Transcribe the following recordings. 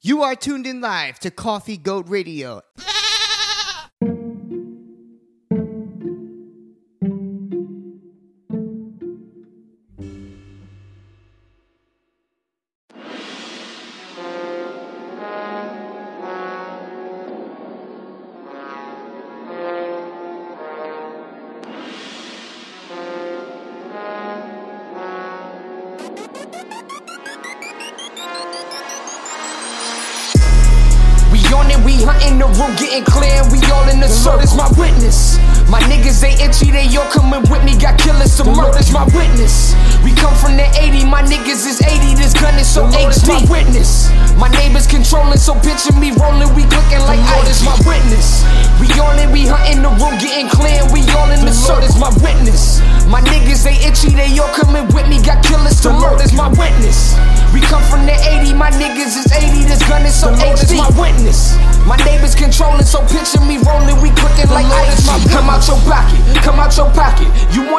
You are tuned in live to Coffee Goat Radio.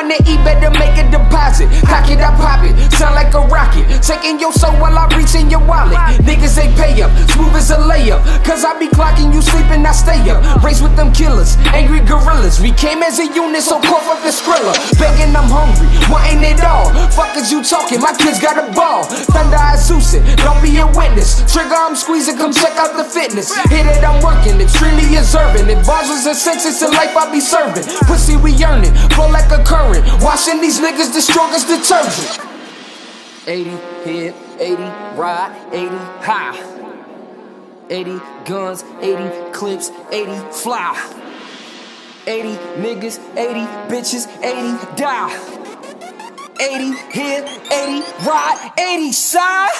You wanna eat, better make a deposit. Pack it, I pop it, sound like a rocket. Taking your soul while I reach in your wallet. Niggas they pay up, smooth as a layup. Cause I be clocking you sleeping, I stay up. Race with them killers, angry gorillas. We came as a unit, so cough up the skrilla. Begging, I'm hungry, wanting it all. Fuck is you talking? My kids got a ball. Thunder, I Zeus it, don't be a witness. Trigger, I'm squeezing, come check out the fitness. Hit it, I'm working, extremely observant. If bars was a sentence in life, I be serving. Pussy, we earning, flow like a current. Washing these niggas, the strongest detergent. 80 hit, 80 ride, 80 high. 80 guns, 80 clips, 80 fly. 80 niggas, 80 bitches, 80 die. 80 hit, 80 ride, 80 side.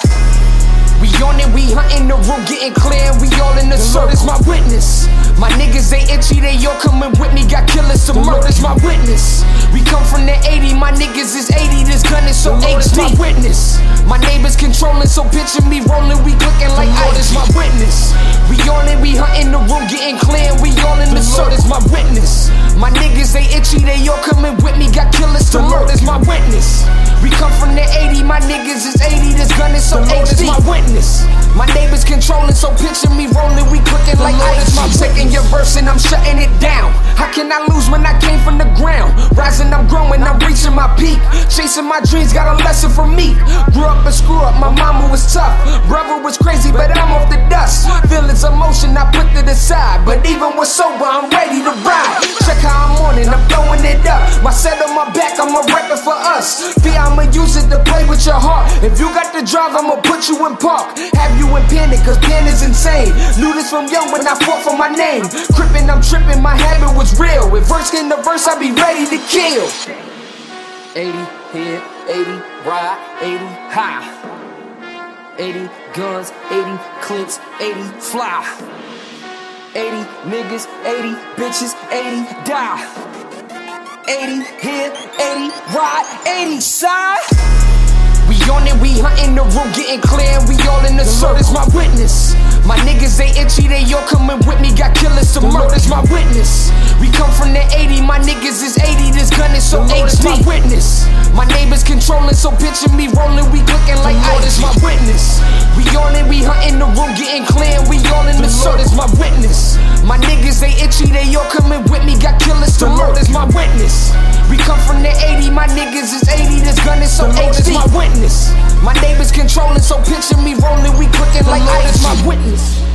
We on it, we hunting the room, getting clear, and we all in the Lord is my witness. My niggas, they itchy, they all coming with me, got killers to murder. is my witness. We come from the 80, my niggas is 80, this gun is so HD. Is my witness. My neighbors controlling, so picture me rolling, we clicking like Lord is my witness. We on it, we hunting the room, getting clear, and we all in the Lord is my witness. My niggas, they itchy, they all coming with me, got killers to murder. is my witness. We come from the 80, my niggas is 80, this gun is so HD. my witness. My neighbors controlling, so picture me rolling, we clicking like ice. I'm taking your verse and I'm shutting it down. How can I lose when I came from the ground? Rising, I'm growing, I'm reaching my peak. Chasing my dreams, got a lesson from me. Grew up and screw up, my mama was tough. Brother was crazy, but I'm off the dust. Feelings, emotion, I put to the side. But even with sober, I'm ready to ride. Check how I'm on it, I'm throwing it up. My set on my back, I'm a record for us. Fee, I'ma use it to play with your heart. If you got the drive, I'ma put you in park. Have you in panic, cause pen is insane. Knew this from young when I fought for my name. Crippin', I'm trippin', my habit was real. If verse in the verse, I be ready to kill. 80 hit, 80 ride, 80 high. 80 guns, 80 clips, 80 fly. 80 niggas, 80 bitches, 80 die. 80 hit, 80 ride, 80 side. We on it, we hunting the room, getting clear, and we all in the Lord is my witness. My niggas, they itchy, they all coming with me, got killers to murder. is my witness. We come from the 80, my niggas is 80, this gun is so HD. Is my witness. My neighbors controlling, so picture me rolling, we clicking like Lord is my witness. We on it, we hunting the room, getting clear, and we all in the Lord is my witness. My niggas, they itchy, they all coming with me, got killers to murder. is my witness. We come from the 80, my niggas is 80, this gun is so HD. Is my witness. My neighbors controlling, so picture me rolling, we clicking like ice. is my witness.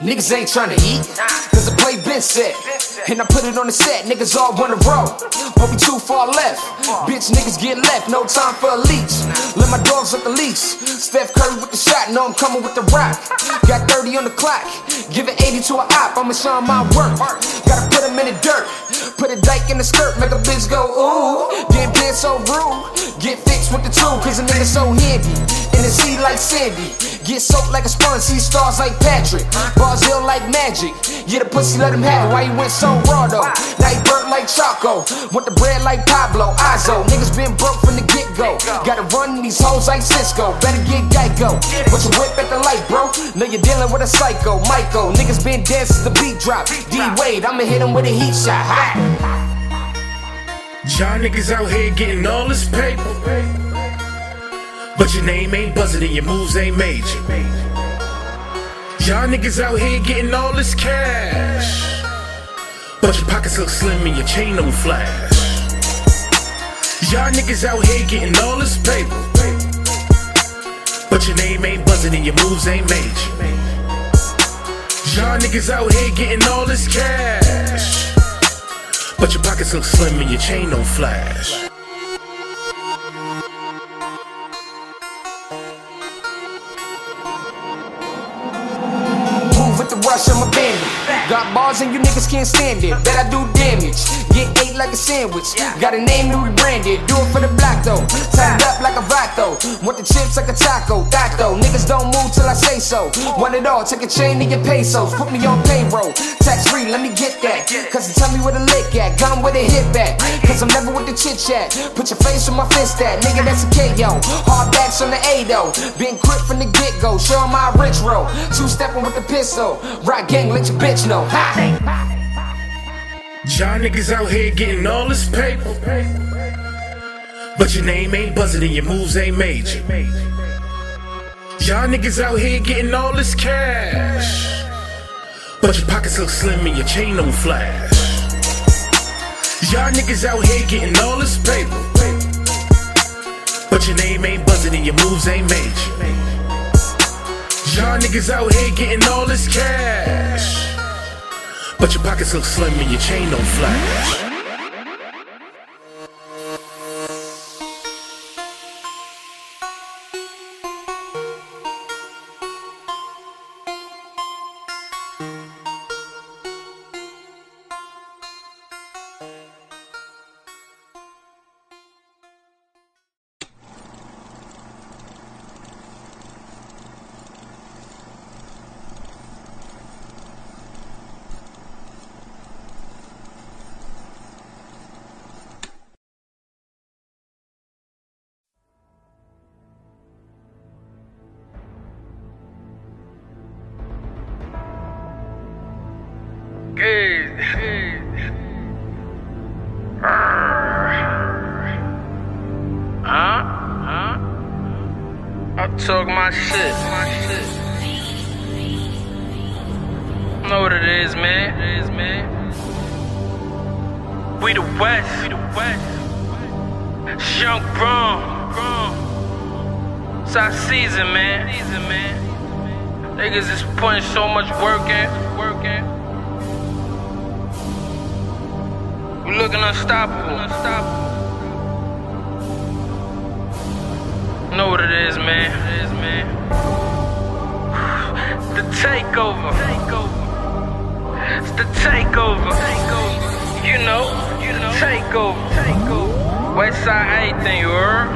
Niggas ain't tryna eat, cause the play been set. And I put it on the set, niggas all wanna roll. Hope you too far left. Bitch niggas get left, no time for a leech. Let my dogs at the leash. Steph Curry with the shot, know I'm coming with the rock. Got 30 on the clock, give it 80 to a op, I'ma show my work. Gotta put him in the dirt, put a dyke in the skirt, make a bitch go ooh. Getting paid so rude, get fixed with the tool, cause a nigga so handy. In the sea like Sandy, get soaked like a sponge, see stars like Patrick. Bars ill like magic, yeah, the pussy let him have it. Why you went so raw though? Now he burnt like Choco, want the bread like Pablo, Izzo. Niggas been broke from the get go. Gotta run these hoes like Cisco, better get Geico. Put your whip at the light, bro. Know you're dealing with a psycho, Michael. Niggas been dead since the beat drop. D Wade, I'ma hit him with a heat shot. Ha! Y'all niggas out here getting all this paper. But your name ain't buzzing and your moves ain't major. Y'all niggas out here getting all this cash. But your pockets look slim and your chain don't flash. Y'all niggas out here getting all this paper. But your name ain't buzzing and your moves ain't major. Y'all niggas out here getting all this cash. But your pockets look slim and your chain don't flash. Got bars and you niggas can't stand it. Bet I do damage. Get like a sandwich. Got a name to rebrand it. Do it for the black though. Tied up like a vato. Want the chips like a taco. Though. Niggas don't move till I say so. Want it all. Take a chain to your pesos. Put me on payroll. Tax free, let me get that. Cause tell me where the lick at. Gun where the hit back. Cause I'm never with the chit chat. Put your face on my fist at. Nigga, that's a KO. Hard backs on the A though. Been quick from the get go. Show my rich roll. Two stepping with the pistol. Rock gang, let your bitch know. Ha! Y'all niggas out here getting all this paper. But your name ain't buzzing and your moves ain't major. Y'all niggas out here getting all this cash. But your pockets look slim and your chain don't flash. Y'all niggas out here getting all this paper. But your name ain't buzzing and your moves ain't major. Y'all niggas out here getting all this cash. But your pockets look slim and your chain don't flash. I talk my shit. My shit. Know what it is, man. It is, man. We the West. We the West. Young Bron. It's our season, man. Season, man. Niggas is putting so much work in. Work in. We looking unstoppable. Unstoppable. Know what it is, man. It is, man. The takeover. Takeover. It's the takeover. Takeover. You know. You know. Takeover. Takeover. West anything, you heard?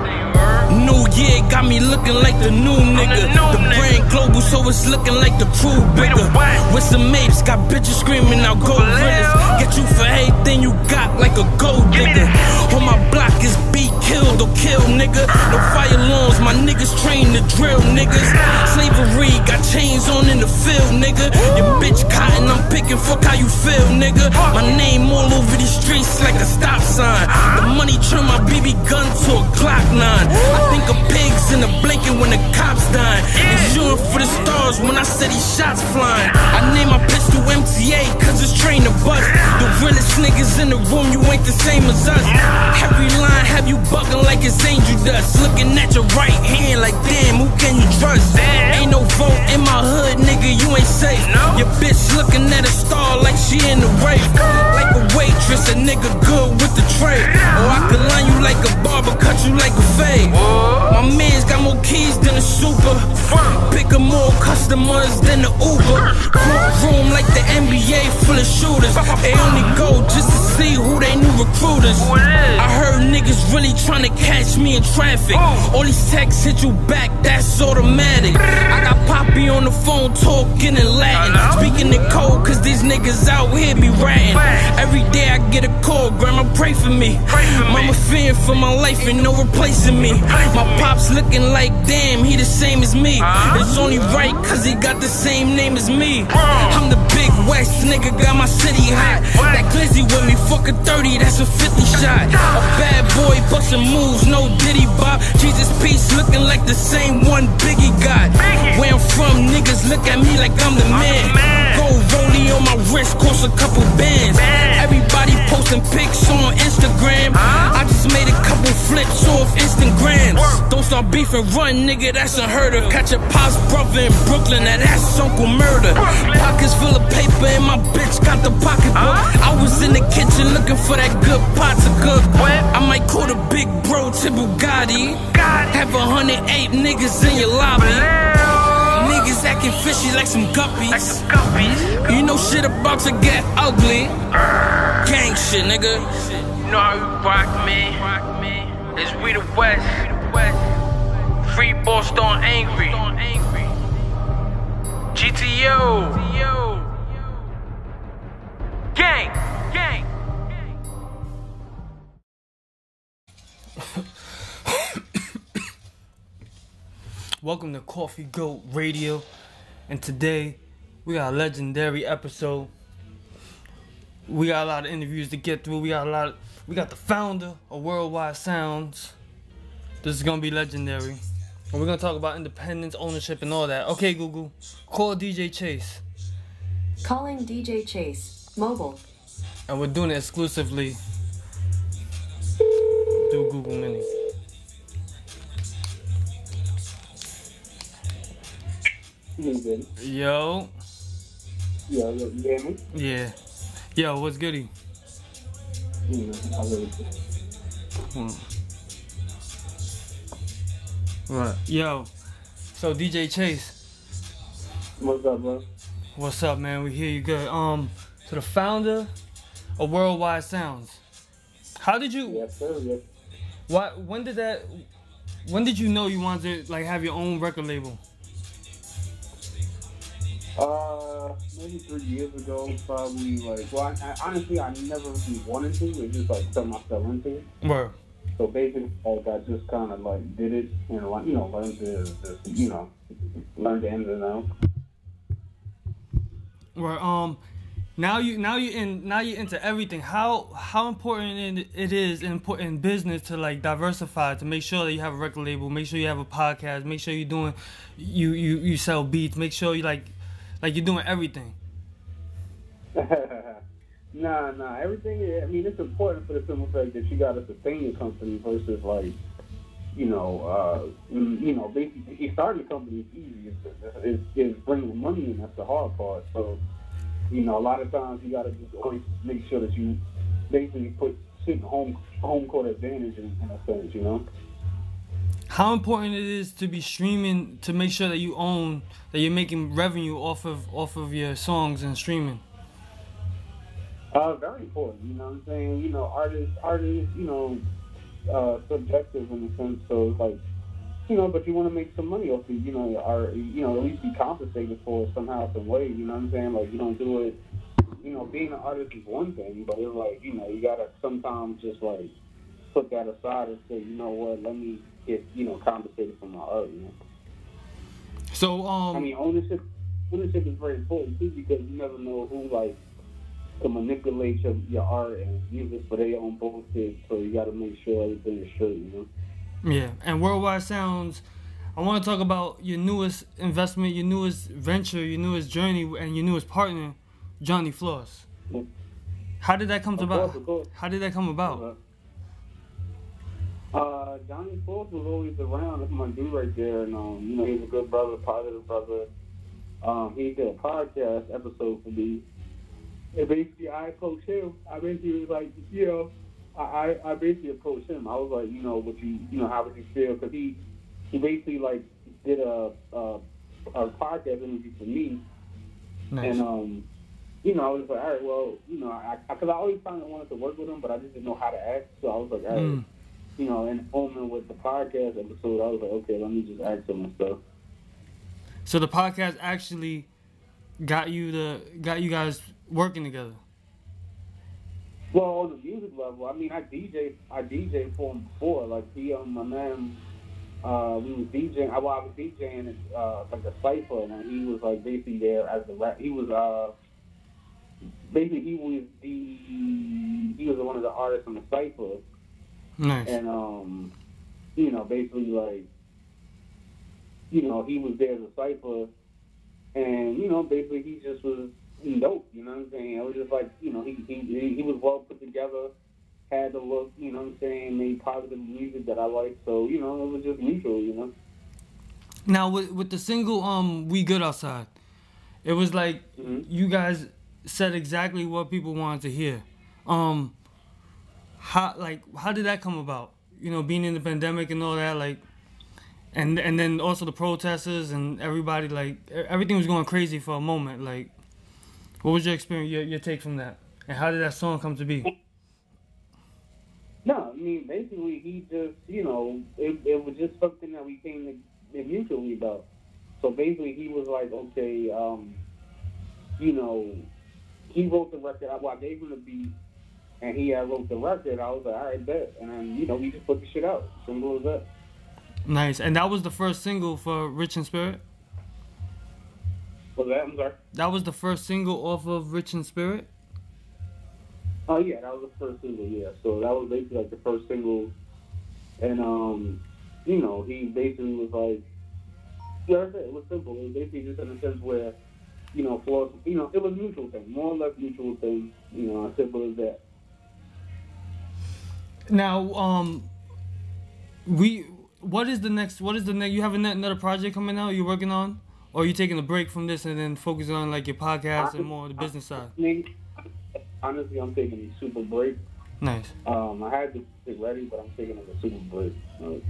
New year got me looking like the new nigga. the new The nigga. brand global, so it's looking like the crew bigger. With some mapes, got bitches screaming out riddles. real? Get you for everything you got like a gold digger. On my block is beat, killed or kill, nigga. No fire alarms, my niggas train to drill, niggas. Slavery got chains on in the field, nigga. Your bitch cotton, I'm picking, fuck how you feel, nigga. My name all over these streets like a stop sign. The money turn my BB gun to a Glock 9. I think of pigs in the blanket when the cops dying. Insuring for the stars when I said these shots flying. I name my pistol MTA cause it's trained to bust. The realest niggas in the room, you ain't the same as us. Every line have you bugging like it's angel dust. Looking at your right hand like damn, who can you trust? Ain't no vote in my hood, nigga, you ain't safe. Your bitch looking at a star like she in the rape. Like a weight waitress, a nigga good with the tray. Or I could line you like a barber, cut you like a fade. My man's got more keys than a super. Pick a more customers than the Uber. Courtroom like the NBA full of shooters. They only go just to see who they new recruiters. I heard niggas really trying to catch me in traffic. All these texts hit you back, that's automatic. I got Poppy on the phone talking in Latin. Speaking cause these niggas out here be ratting. Every day I get a call, grandma pray for me. Mama fearing for my life and no replacing me. My pops looking like damn, he the same as me. It's only right cause he got the same name as me. I'm the big West nigga, got my city hot. That glizzy with me, fuck a 30, that's a 50 shot. A bad boy bustin' moves, no diddy bop. Jesus peace looking like the same one Biggie got. Where I'm from, niggas look at me like I'm the man. Gold rollie on my wrist, cost a couple bands. Everybody posting pics on Instagram. I just made a couple flips off Instagrams. Don't start beefing, run, nigga, that's a herder. Catch a pop's brother in Brooklyn, now that's Uncle Murder. Pockets full of paper, and my bitch got the pocketbook. I was in the kitchen looking for that good pot to cook. I might call the big bro to Bugatti. Have a hundred eight niggas in your lobby. Niggas acting fishy like some guppies. Like some guppies. You know shit about to get ugly. Gang shit, nigga. You know how you rock me. It's we the West. Free Boston angry. GTO. Gang. Gang. Welcome to Coffee Goat Radio, and today we got a legendary episode. We got a lot of interviews to get through. We got a lot. Of, we got the founder of Worldwide Sounds. This is gonna be legendary, and we're gonna talk about independence, ownership, and all that. Okay, Google, call DJ Chase, Calling DJ Chase. Mobile. and we're doing it exclusively through Google Mini. Yo, Yeah, you you hear me? yeah, yo, what's goody? You know, I really Right. Yo, so DJ Chase, What's up, bro? what's up, man? We hear you good. Um, so the founder of Worldwide Sounds. How did you? Yes, sir. Yes. Why? When did that? When did you know you wanted to like have your own record label? Uh, maybe three years ago, probably like. Well, I, I, honestly, I never really wanted to. It's just like something I fell into. Word. So basically, like I just kind of like did it and like you know learned the, the you know learned the ins and outs. Where um, now you now you in now you're into everything. How how important it, it is in in business to like diversify to make sure that you have a record label, make sure you have a podcast, make sure you're doing you you you sell beats, make sure you like like you're doing everything. nah, nah. Everything. I mean, it's important for the simple fact that you got to sustain your company versus like, you know, uh, mm, you know, basically, starting a company is easy. It's, it's, it's bringing money in. That's the hard part. So, you know, a lot of times you got to just always make sure that you basically put home home court advantage in, in a sense. You know. How important it is to be streaming to make sure that you own that you're making revenue off of off of your songs and streaming. Uh, very important. You know what I'm saying? You know, artists, artists, you know, uh, subjective in a sense. So like, you know, but you want to make some money off it. You know, or you know, at least be compensated for somehow, some way. You know what I'm saying? Like you don't do it. You know, being an artist is one thing, but it's like you know, you gotta sometimes just like put that aside and say, you know what, let me get you know compensated for my art. You know. So um I mean, ownership ownership is very important too because you never know who like can manipulate your, your art and use it for their own bullshit. So you got to make sure everything is straight. You know. Yeah, and Worldwide Sounds. I want to talk about your newest investment, your newest venture, your newest journey, and your newest partner, Johnny Floss. How did that come about? course, of course. How did that come about? Uh, Johnny Fultz was always around. That's my dude right there, and um, you know he's a good brother, positive brother. Um, he did a podcast episode for me, And basically, I approached him. I basically was like, you know, I, I, I basically approached him. I was like, you know, what you, you know, how would you feel? Because he, he basically like did a, a, a podcast interview for me, Nice. and um, you know, I was like, all right, well, you know, I, because I, always kind of wanted to work with him, but I just didn't know how to ask. So I was like, all right, Mm. You know, in moment with the podcast episode, I was like, okay, let me just ask him and stuff. So the podcast actually got you the got you guys working together. Well, on the music level, I mean, I DJ, I DJ for him before. Like he, um, my man, uh, we was DJing. I, well, I was DJing uh, like a cipher, and he was like basically there as the rap. He was uh, basically he was the he was one of the artists on the cipher, Nice. and um, you know, basically like, you know, he was there as a cipher, and you know, basically he just was dope. You know what I'm saying? It was just like, you know, he he he was well put together, had the look. You know what I'm saying? Made positive music that I like. So you know, it was just mutual. You know. Now with with the single um We Good Outside, it was like Mhm. you guys said exactly what people wanted to hear. Um how like how did that come about? You know, being in the pandemic and all that like and and then also the protesters and everybody like everything was going crazy for a moment like what was your experience your, your take from that? And how did that song come to be? No, I mean basically he just you know it, it was just something that we came to mutually about. So basically he was like, okay, um, you know, he wrote the record. I, well, I gave him the beat, and he uh, wrote the record. I was like, all right, bet. And then you know we just put the shit out. Simple as that. Nice. And that was the first single for Rich in Spirit? Was that? I'm sorry. That was the first single off of Rich in Spirit? Oh yeah, that was the first single. Yeah, so that was basically like the first single, and um, you know, he basically was like, yeah, I said, it was simple. It was basically just in a sense where, you know, for you know, it was mutual thing, more or less mutual thing. You know, as simple as that. Now, um, we what is the next? What is the next? You have another project coming out? You're working on, or are you taking a break from this and then focusing on like your podcast and more the business side? Honestly, I'm taking a super break. Nice. Um, I had to get ready, but I'm taking like a super break. Like,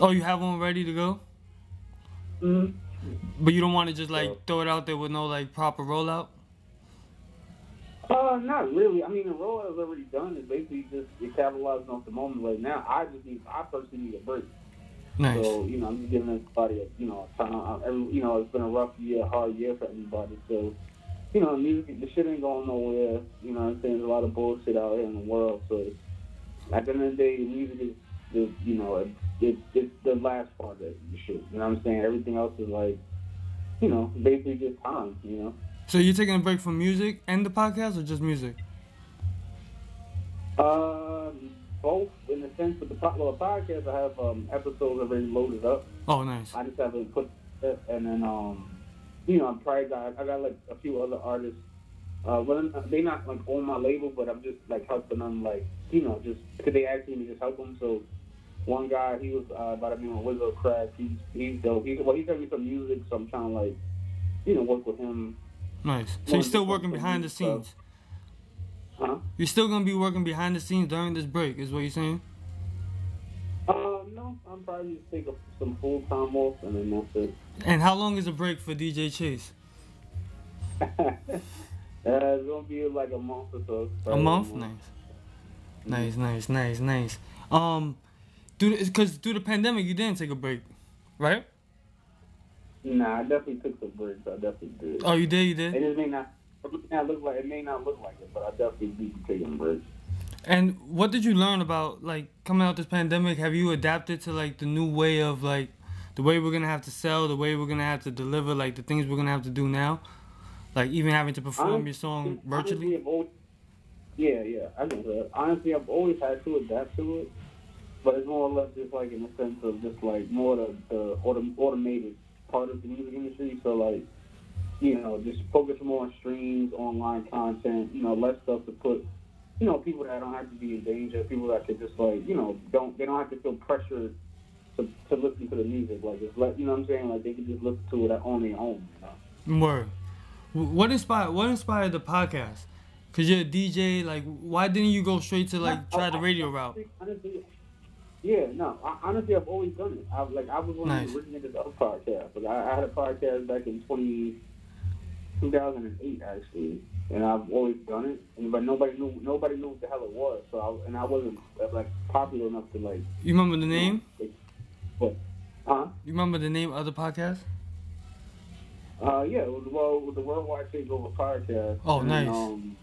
Oh, you have one ready to go, mhm. but you don't want to just like Yeah. throw it out there with no like proper rollout. Uh, not really. I mean, the role is already done. It's basically just it capitalizing off the moment right now. I just need, I personally need a break. Nice. So you know, I'm just giving everybody, a, you know, a time. uh, Every, you know, it's been a rough year, hard year for everybody. So, you know, music, the shit ain't going nowhere. You know, what I'm saying there's a lot of bullshit out here in the world. So, at the end of the day, music is, is you know, it, it, it's the last part of the shit. You know what I'm saying? Everything else is like, you know, basically just time. You know. So you're taking a break from music and the podcast, or just music? Um, both in the sense of the, po- well, the podcast, I have um, episodes already loaded up. Oh, nice. I just haven't put it, and then um, you know, I'm got I got like a few other artists. Uh, well, they not like on my label, but I'm just like helping them, like you know, just because they asked me to just help them. So one guy, he was uh, by the name of Wizzo Crack. He's he's dope. He's well, he sent me some music, so I'm trying to like, you know, work with him. Nice. So you're still working behind the scenes. Huh? You're still gonna be working behind the scenes during this break, is what you're saying? Uh, no, I'm probably just take a, some full time off, and then that's it. And how long is a break for DJ Chase? uh, it's gonna be like a month or so. A probably month? Nice. Nice, nice, nice, nice. Um, due because through the pandemic you didn't take a break, right? Nah, I definitely took some breaks. I definitely did. Oh, you did, you It did. just may not, it may not look like it may not look like it, but I definitely be taking breaks. And what did you learn about like coming out this pandemic? Have you adapted to like the new way of like the way we're gonna have to sell, the way we're gonna have to deliver, like the things we're gonna have to do now, like even having to perform your song virtually? Always, yeah, yeah, I know that. Honestly, I've always had to adapt to it, but it's more or less just like in the sense of just like more the, the autom- automated part of the music industry. So like, you know, just focus more on streams, online content, you know, less stuff to put, you know, people that don't have to be in danger, people that could just like, you know, don't they don't have to feel pressured to to listen to the music. Like just let you know what I'm saying, like they can just listen to it on their own. You know? Word. What inspired? What inspired the podcast? Cause you're a DJ. Like, why didn't you go straight to like try the radio route? Yeah, no. I, honestly, I've always done it. I like I was one Nice. of the originators of podcasts. Like, I, I had a podcast back in 20, 2008 actually, and I've always done it. And but nobody knew nobody knew what the hell it was. So I, and I wasn't like popular enough to like. You remember the name? What? Huh? You remember the name of the podcast? Uh, yeah, it was well, it was the Worldwide Takeover podcast. Oh, and, nice. Um,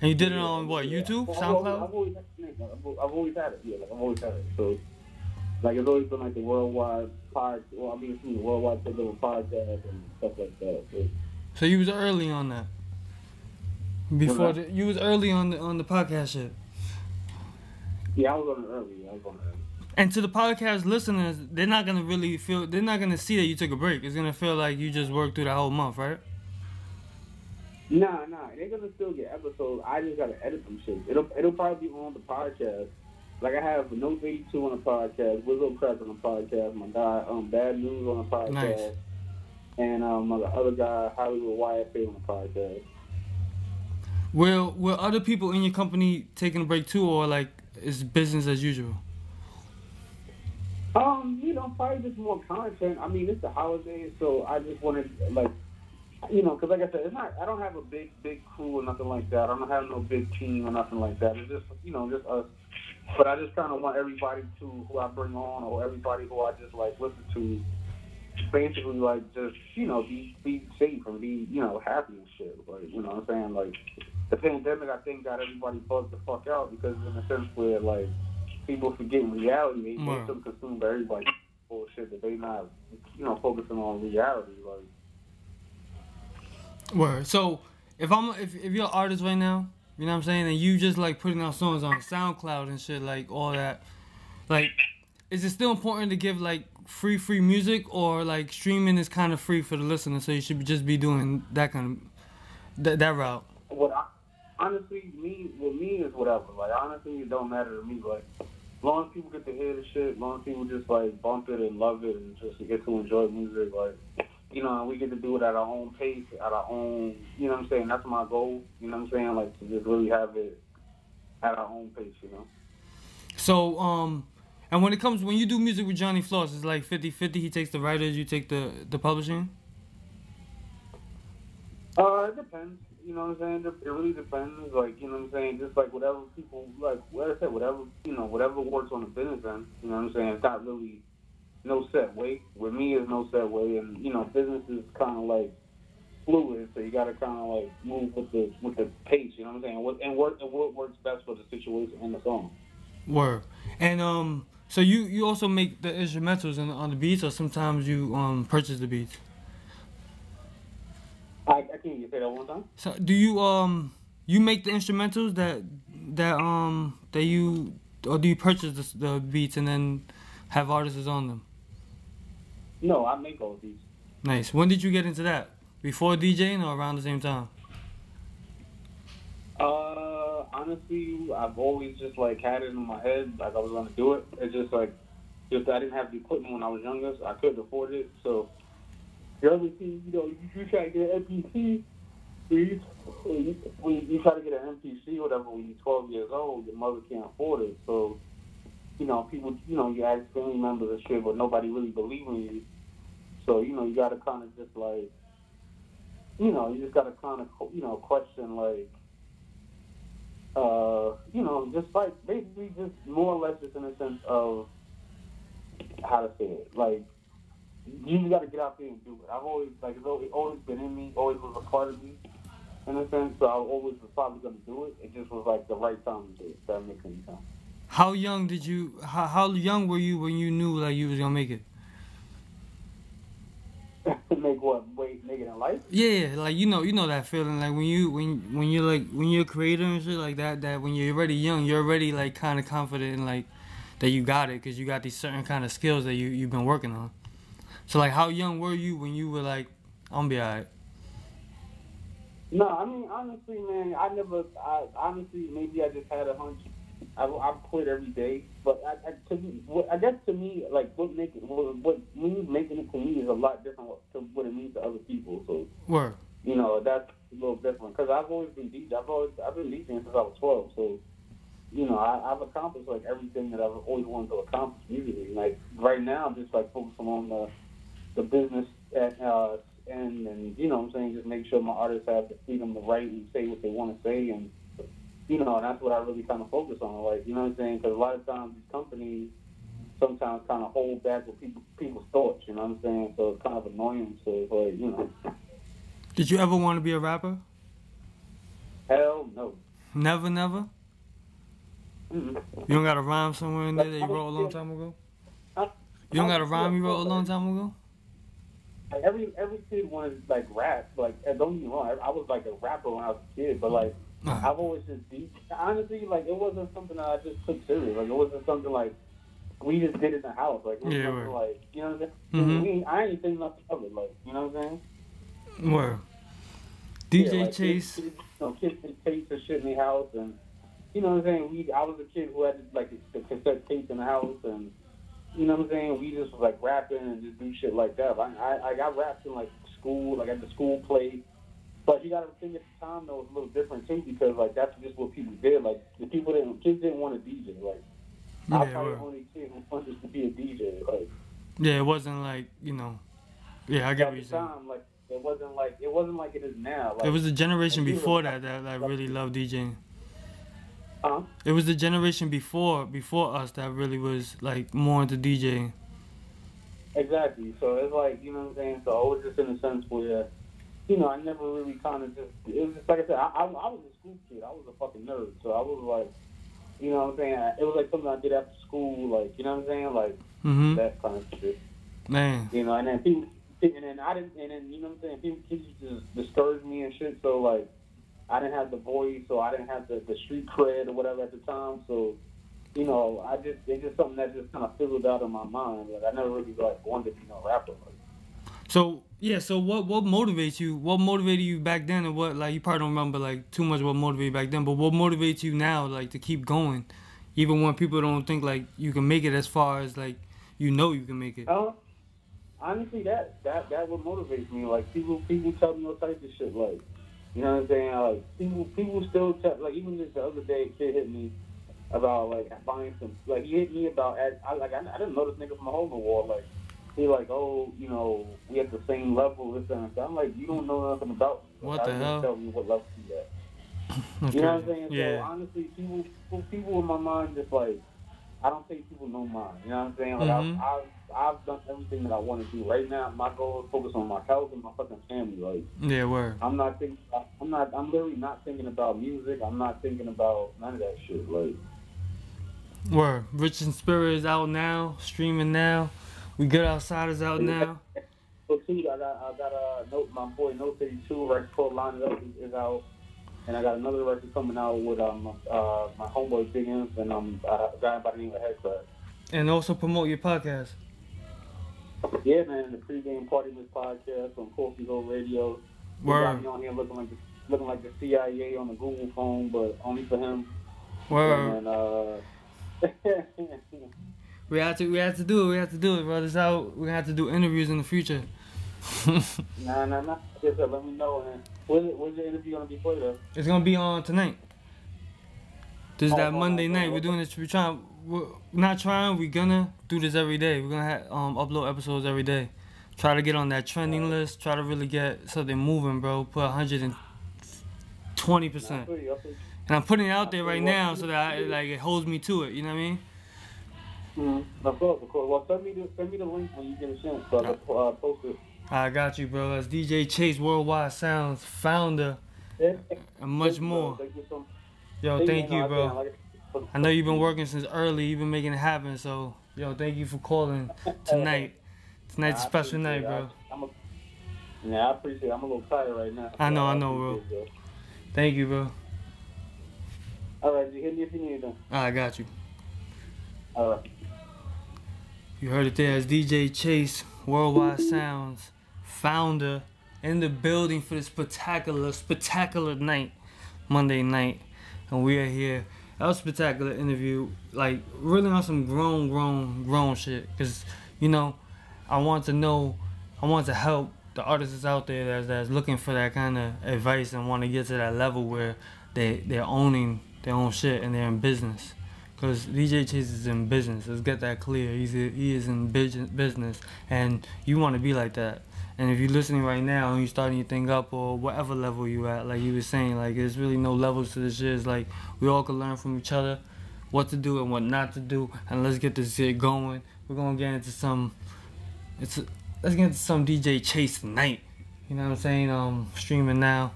And you did it on what? YouTube, always- SoundCloud? I've always, I've, always had it. Yeah, like I've always had it. So, like it's always been like the worldwide pod. Well, I mean, it's the worldwide takeover podcast and stuff like that. So, So you was early on that. Before the, you was early on the on the podcast shit. yeah, I was on it early. I was on it early. And to the podcast listeners, they're not gonna really feel. They're not gonna see that you took a break. It's gonna feel like you just worked through the whole month, right? Nah, nah, they're gonna still get episodes. I just gotta edit them shit. It'll it'll probably be on the podcast. Like I have Notes 82 on the podcast, Wizzo Crack on the podcast, my guy um Bad News on the podcast, Nice. and um my other guy Hollywood YFA on the podcast. Will were other people in your company taking a break too, or like it's business as usual? Um, you know, probably just more content. I mean, it's the holidays, so I just wanted like, you know, because like I said, it's not. I don't have a big, big crew or nothing like that. I don't have no big team or nothing like that. It's just, you know, just us. But I just kind of want everybody to who I bring on or everybody who I just like listen to, basically like just you know be be safe and be you know happy and shit. Like you know what I'm saying? Like the pandemic, I think got everybody bugged the fuck out because in a sense where like people forgetting reality, they, Wow. still consumed by everybody bullshit that they not you know focusing on reality. Like Word. So if I'm if, if you're an artist right now, you know what I'm saying, and you just like putting out songs on SoundCloud and shit, like all that, like, is it still important to give like free free music or like streaming is kind of free for the listener, so you should just be doing that kind of that that route. what I, honestly me with me is whatever. Like honestly, it don't matter to me. Like long as people get to hear the shit, long as people just like bump it and love it and just get to enjoy music, like you know, and we get to do it at our own pace, at our own. You know what I'm saying? That's my goal. You know what I'm saying? Like to just really have it at our own pace. You know. So um, and when it comes when you do music with Johnny Floss, it's like 50-50. He takes the writers, you take the the publishing. Uh, it depends. You know what I'm saying? It really depends. Like, you know what I'm saying? Just like whatever people like, like I said, whatever you know, whatever works on the business end. You know what I'm saying? It's not really no set way. With me, is no set way, and you know, business is kind of like fluid. So you got to kind of like move with the with the pace. You know what I'm saying? And work and what works best for the situation and the song. Word. And um, so you you also make the instrumentals on, on the beats, or sometimes you um purchase the beats. I, I can't you say that one time. So do you um you make the instrumentals that that um that you or do you purchase the, the beats and then have artists on them? No, I make all these. Nice. When did you get into that? Before DJing or around the same time? Uh, honestly, I've always just like had it in my head, like I was gonna do it. It's just like, just I didn't have the equipment when I was younger, so I couldn't afford it. So, the other thing, you know, you, you try to get an MPC, when you, when you, when you try to get an MPC whatever when you're 12 years old, your mother can't afford it. So, you know, people, you know, you ask family members and shit, but nobody really believe in you. So, you know, you gotta kind of just like, you know, you just gotta kind of, you know, question like uh, you know, just like basically just more or less just in a sense of how to say it. Like you just got to get out there and do it. I've always like it's always, always been in me, always was a part of me in a sense. So I always was probably to do it. It just was like the right time to do it. That makes any sense. How young did you? How, how young were you when you knew like you was gonna make it? make what? Wait, make it in life? Yeah, like you know, you know that feeling like when you when when you're like when you're a creator and shit like that. That when you're already young, you're already like kind of confident in like that you got it because you got these certain kind of skills that you you've been working on. So like, how young were you when you were like, I'm gonna be alright? No, I mean honestly, man, I never. I honestly, maybe I just had a hunch. I I quit every day, but I, I to me, what, I guess to me, like what make it, what, what means making it to me is a lot different to what it means to other people. So Word. you know that's a little different because I've always been DJ. I've always I've been DJing since I was twelve. So, you know, I, I've accomplished like everything that I've always wanted to accomplish musically. Like right now, I'm just like focusing on the the business at uh, end, and you know, what I'm saying just make sure my artists have the freedom to write and say what they want to say, and you know, and that's what I really kind of focus on. Like, you know what I'm saying? Because a lot of times these companies sometimes kind of hold back with people people's thoughts. You know what I'm saying? So it's kind of annoying. So it's like, you know, Did you ever want to be a rapper? hell no. Never, never. Mm-mm. You don't got a rhyme somewhere in there that you wrote a long time ago. You don't got a rhyme you wrote a long time ago. Like every every kid wanted to like rap. Like don't get me wrong, I, was like a rapper when I was a kid, but like. I've always just deep. Honestly, like it wasn't something that I just took serious. Like it wasn't something like we just did in the house. Like was Yeah, right. like you know what I'm saying. Mhm. We ain't- I ain't think nothing of it. Like you know what I'm saying. Word. DJ Yeah, like, Chase. Kids, kids, you know, kids did tapes and shit in the house, and you know what I'm saying. We, I was a kid who had like the cassette tapes in the house, and you know what I'm saying. We just was like rapping and just do shit like that. I, I, I got rapped in like school, like at the school play. But you got to think at the time though it was a little different too because like that's just what people did. Like the people didn't, kids didn't want to DJ. Like I was Yeah, probably word. the only kid who wanted to be a DJ. Like Yeah, it wasn't like you know. Yeah, I get at what the you're saying. time, like it wasn't like it wasn't like it is now. Like, It was the generation before that that, that really loved DJing. Huh? It was the generation before before us that really was like more into DJing. Exactly. So it's like, you know what I'm saying? So I was just in a sense where, you know, I never really kind of just, it was just like I said, I, I, I was a school kid. I was a fucking nerd. So I was like, you know what I'm saying? It was like something I did after school, like, you know what I'm saying? Like, Mhm. that kind of shit. Man. You know, and then people, and then I didn't, and then, you know what I'm saying? People, kids used to discourage me and shit. So, like, I didn't have the voice, so I didn't have the, the street cred or whatever at the time. So, you know, I just, it's just something that just kind of fizzled out in my mind. Like, I never really, like, wanted to be no rapper. Like, So yeah, so what what motivates you? What motivated you back then, and what like you probably don't remember like too much what motivated you back then, but what motivates you now, like to keep going, even when people don't think like you can make it as far as like you know you can make it. Uh, honestly, that that that what motivates me. Like people, people tell me all types of shit. Like, you know what I'm saying? Like people, people still tell. Like even just the other day, a kid hit me about like buying some. Like he hit me about. I like I, I didn't know this nigga from a hole in the wall. Like he like, oh, you know, we at the same level. This and that. I'm like, you don't know nothing about. Me. What the how you gonna hell? Tell me what level you at. That's You know what I'm saying? Yeah. So honestly, people, people, in my mind just like, I don't think people know mine. You know what I'm saying? Like Mhm. I've, I've, I've done everything that I want to do. Right now, my goal is focus on my health and my fucking family. Like Yeah, word. I'm not thinking, I'm not, I'm literally not thinking about music. I'm not thinking about none of that shit. Like Word. Rich in Spirit is out now, streaming now. We Good outsiders out now. so too, I got, I got a note. My boy No City Two record called Line It Up is, out. And I got another record coming out with um uh my homeboy Big Imp and um a guy by the name of Headcraft. And also promote your podcast. Yeah, man, the pregame party with podcast on Coffee Goat Radio. He got Word. me on here looking like the, looking like the CIA on the Google phone, but only for him. Word. And uh, We have to we have to do it. We have to do it, bro. This how we're gonna have to do interviews in the future. nah, nah, nah. Just uh, let me know. It, where's the interview gonna be played at? It's gonna be on tonight. This is Oh, that oh, Monday oh, night. oh, We're doing this. We're trying. We're not trying. We're gonna do this every day. We're gonna um upload episodes every day. Try to get on that trending list. Try to really get something moving, bro. Put 120 Nah, I percent. feel I feel you. And I'm putting it out there right now so that I, like it holds me to it. You know what I mean? Mm-hmm. Of course, of course. Well, send me the send me the link when you get a chance, so I can uh, post it. I got you, bro. That's DJ Chase, Worldwide Sounds founder, Yeah. and much Thank more. Thank you so Yo, Thank thank you, you, bro. I know you've been working since early. You've been making it happen. So, yo, thank you for calling tonight. Tonight's a Nah, I special night, it. bro. I, I'm a, yeah, I appreciate it. I'm a little tired right now. I know, so I know, bro. appreciate it, Thank you, bro. All right, you hit me if you need anything. I got you. All right. You heard it there. It's DJ Chase, Worldwide Sounds, founder, in the building for this spectacular, spectacular night, Monday night. And we are here. That was spectacular interview. Like, really on some grown, grown, grown shit. Because, you know, I want to know, I want to help the artists out there that's, that's looking for that kind of advice and want to get to that level where they they're owning their own shit and they're in business. Cause DJ Chase is in business. Let's get that clear. He's a, he is in business, and you want to be like that. And if you're listening right now and you're starting your thing up or whatever level you at, like you were saying, like there's really no levels to this shit. It's like we all can learn from each other what to do and what not to do, and let's get this shit going. We're gonna get into some. It's a, let's get into some DJ Chase tonight. You know what I'm saying? Um, streaming now.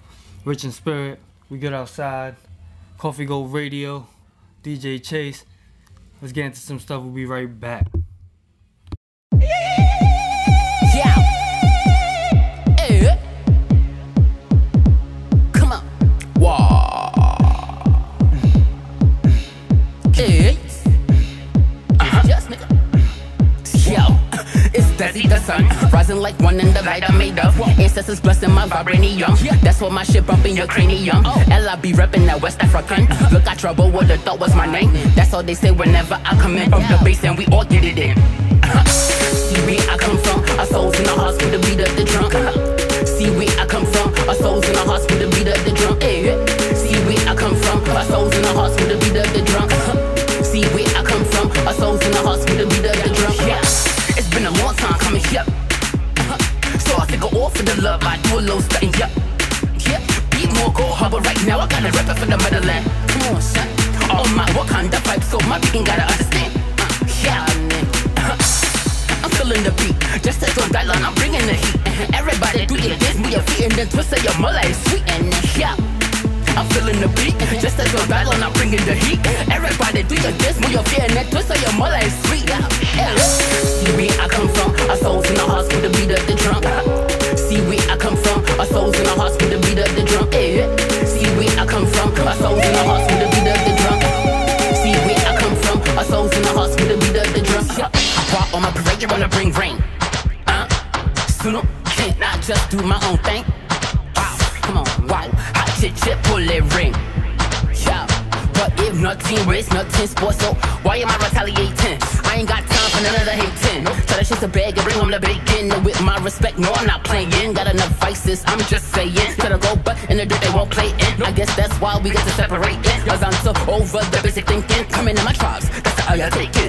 Rich in spirit. We get outside. Coffee Goat Radio. DJ Chase. Let's get into some stuff. We'll be right back. Yeah. Like one in the light I made up. Ancestors blessing my vibranium. That's what my shit bumping your cranium. L.I. be repping that West African. Look, I trouble what the thought was my name. That's all they say whenever I come in from the base and we all get it in. See where I come from, our souls in the hearts with the beat of the drum. See where I come from, our souls in the eh. hearts with the beat of the drum. See where I come from, our souls in the hearts with the beat of the drum. See where I come from, our souls in the hearts with the beat of the drum. It's been a long time coming here. For the love, I do a little stunting, yeah. Yeah, beat more, go harbor right now. I gotta rep it for the motherland. Come on, son. All my Wakanda vibes, so my beacon gotta understand. Uh, yeah, I'm feeling the beat. Just as on that line, I'm bringing the heat. Everybody do your dance, move your feet, and then twist of your mullah is sweet. And yeah. I'm feeling the beat. Just as on that line, I'm bringing the heat. Everybody do your dance, move your feet, and then twist of your mullah is sweet. Yeah. yeah. Gonna bring rain. Uh, Suno, can't not just do my own thing. Wow, come on, wow, hot chit chit, pull it ring. Yeah, but if nothing race, nothing sports, so why am I retaliating? I ain't got time for none of the hating. Try to chase a bag and bring home the bacon. With my respect, no, I'm not playing. Got enough vices, I'm just saying. Gotta go, but in the dirt they won't play in. I guess that's why we get to separate it. Cause I'm so over the basic thinking. Coming in my tribes, that's how I take Uh.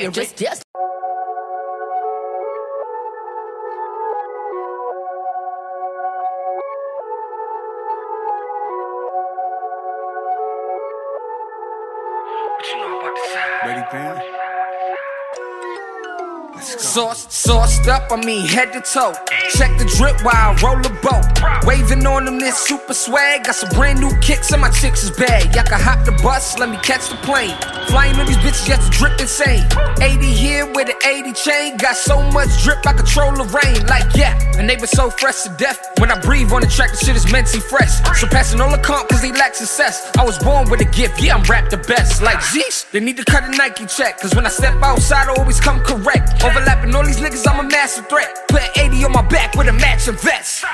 You just just. Sauce, sauced up, I mean head to toe. Check the drip while I roll a boat. Waving on them this super swag. Got some brand new kicks and my chicks is bad. Y'all can hop the bus, let me catch the plane. Flying on these bitches just to drip insane. 80 here with an 80 chain. Got so much drip I control the rain. Like yeah, and they been so fresh to death. When I breathe on the track, the shit is mentally fresh. Surpassing all the comp cause they lack success. I was born with a gift, yeah, I'm rap the best. Like jeez, they need to cut a Nike check. Cause when I step outside, I always come correct. Overlapping all these niggas, I'm a massive threat. Put 80 on my back with a matching vest.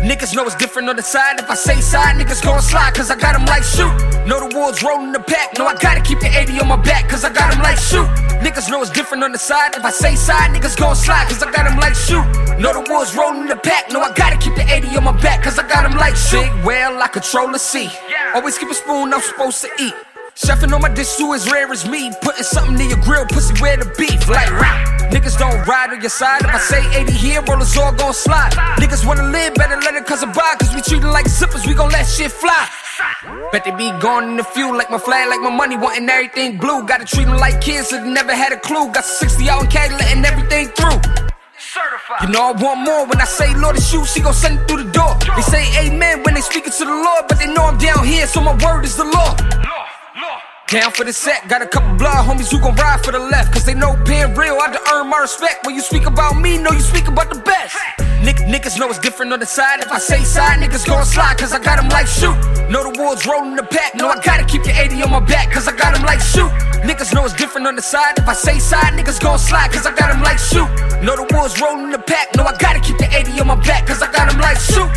Niggas know it's different on the side. If I say side, niggas gon' slide, cause I got them like shoot. Know the wolves rolling the pack. No, I gotta keep the 80 on my back, cause I got them like shoot. Niggas know it's different on the side. If I say side, niggas gon' slide, cause I got them like shoot. Know the wolves rolling the pack. No, I gotta keep the 80 on my back, cause I got them like shoot. Big whale, I control the sea. Always keep a spoon, I'm supposed to eat. Chefing on my dish too as rare as me. Putting something in your grill, pussy where the beef. Like rap. Niggas don't ride on your side. If I say 80 here, rollers all gon' slide. Niggas wanna live, better let it cause a buy. Cause we treat it like zippers, we gon' let shit fly. Bet they be gone in the fuel like my flag, like my money, wanting everything blue. Gotta treat them like kids that never had a clue. Got 60 out in Cali, letting everything through. You know I want more when I say Lord is shoot, she gon' send it through the door. They say amen when they speaking to the Lord, but they know I'm down here, so my word is the law. Down for the set, got a couple blood homies who gon' ride for the left. Cause they know being real, I to earn my respect. When you speak about me, know you speak about the best. Nick, niggas know it's different on the side. If I say side, niggas gon' slide, cause I got them like shoot. Know the wolves rolling the pack, know I gotta keep the 80 on my back, cause I got them like shoot. Niggas know it's different on the side. If I say side, niggas gon' slide, cause I got them like shoot. Know the wolves rolling the pack, know I gotta keep the 80 on my back, cause I got them like shoot.